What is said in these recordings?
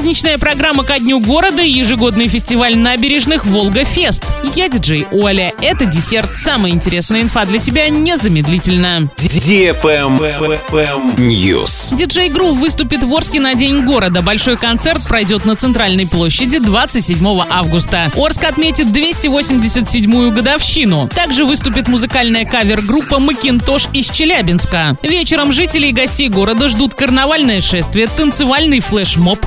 Праздничная программа ко дню города и ежегодный фестиваль набережных «Волга-фест». Я диджей Оля. Это десерт. Самая интересная инфа для тебя незамедлительно. News. Диджей Грув выступит в Орске на День города. Большой концерт пройдет на Центральной площади 27 августа. Орск отметит 287-ю годовщину. Также выступит музыкальная кавер-группа «Макинтош» из Челябинска. Вечером жители и гостей города ждут карнавальное шествие, танцевальный флешмоб,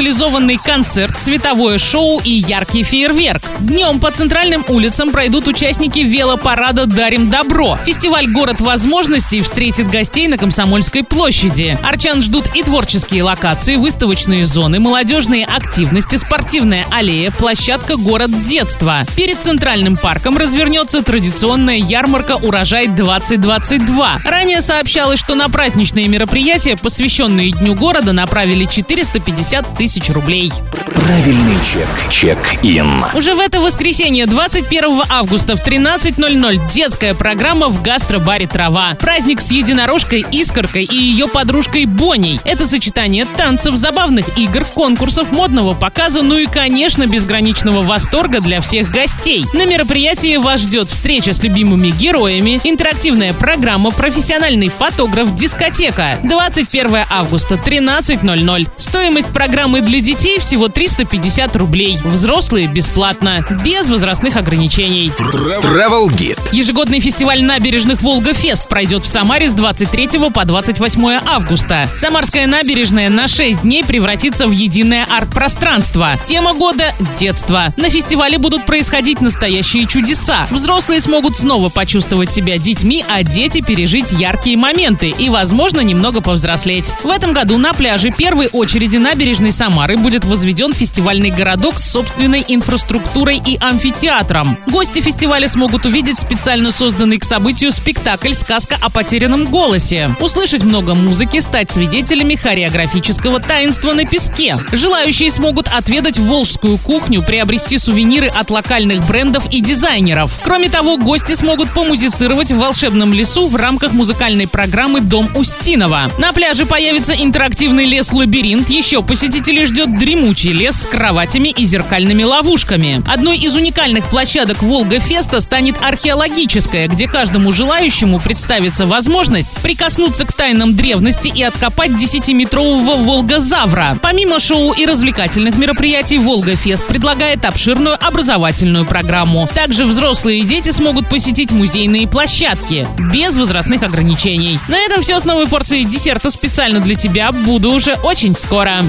театрализованный концерт, световое шоу и яркий фейерверк. Днем по центральным улицам пройдут участники велопарада «Дарим добро». Фестиваль «Город возможностей» встретит гостей на Комсомольской площади. Арчан ждут и творческие локации, выставочные зоны, молодежные активности, спортивная аллея, площадка «Город детства». Перед Центральным парком развернется традиционная ярмарка «Урожай-2022». Ранее сообщалось, что на праздничные мероприятия, посвященные Дню города, направили 450 тысяч рублей. Правильный чек. Чек-ин. Уже в это воскресенье, 21 августа в 13.00 детская программа в гастробаре «Трава». Праздник с единорожкой Искоркой и ее подружкой Боней. Это сочетание танцев, забавных игр, конкурсов, модного показа, ну и, конечно, безграничного восторга для всех гостей. На мероприятии вас ждет встреча с любимыми героями, интерактивная программа, профессиональный фотограф, дискотека. 21 августа, 13.00. Стоимость программы для детей всего 350 рублей. Взрослые бесплатно, без возрастных ограничений. Travel Guide. Ежегодный фестиваль набережных «Волга-фест» пройдет в Самаре с 23 по 28 августа. Самарская набережная на 6 дней превратится в единое арт-пространство. Тема года – детство. На фестивале будут происходить настоящие чудеса. Взрослые смогут снова почувствовать себя детьми, а дети пережить яркие моменты и, возможно, немного повзрослеть. В этом году на пляже первой очереди набережной Самары будет возведен фестивальный городок с собственной инфраструктурой и амфитеатром. Гости фестиваля смогут увидеть специально созданный к событию спектакль «Сказка о потерянном голосе», услышать много музыки, стать свидетелями хореографического таинства на песке. Желающие смогут отведать волжскую кухню, приобрести сувениры от локальных брендов и дизайнеров. Кроме того, гости смогут помузицировать в волшебном лесу в рамках музыкальной программы «Дом Устинова». На пляже появится интерактивный лес-лабиринт, еще посетителей ждет дремучий лес с кроватями и зеркальными ловушками. Одной из уникальных площадок Волга-феста станет археологическая, где каждому желающему представится возможность прикоснуться к тайнам древности и откопать 10-метрового волгозавра. Помимо шоу и развлекательных мероприятий, Волга-фест предлагает обширную образовательную программу. Также взрослые и дети смогут посетить музейные площадки без возрастных ограничений. На этом все с новой порцией десерта специально для тебя. Буду уже очень скоро.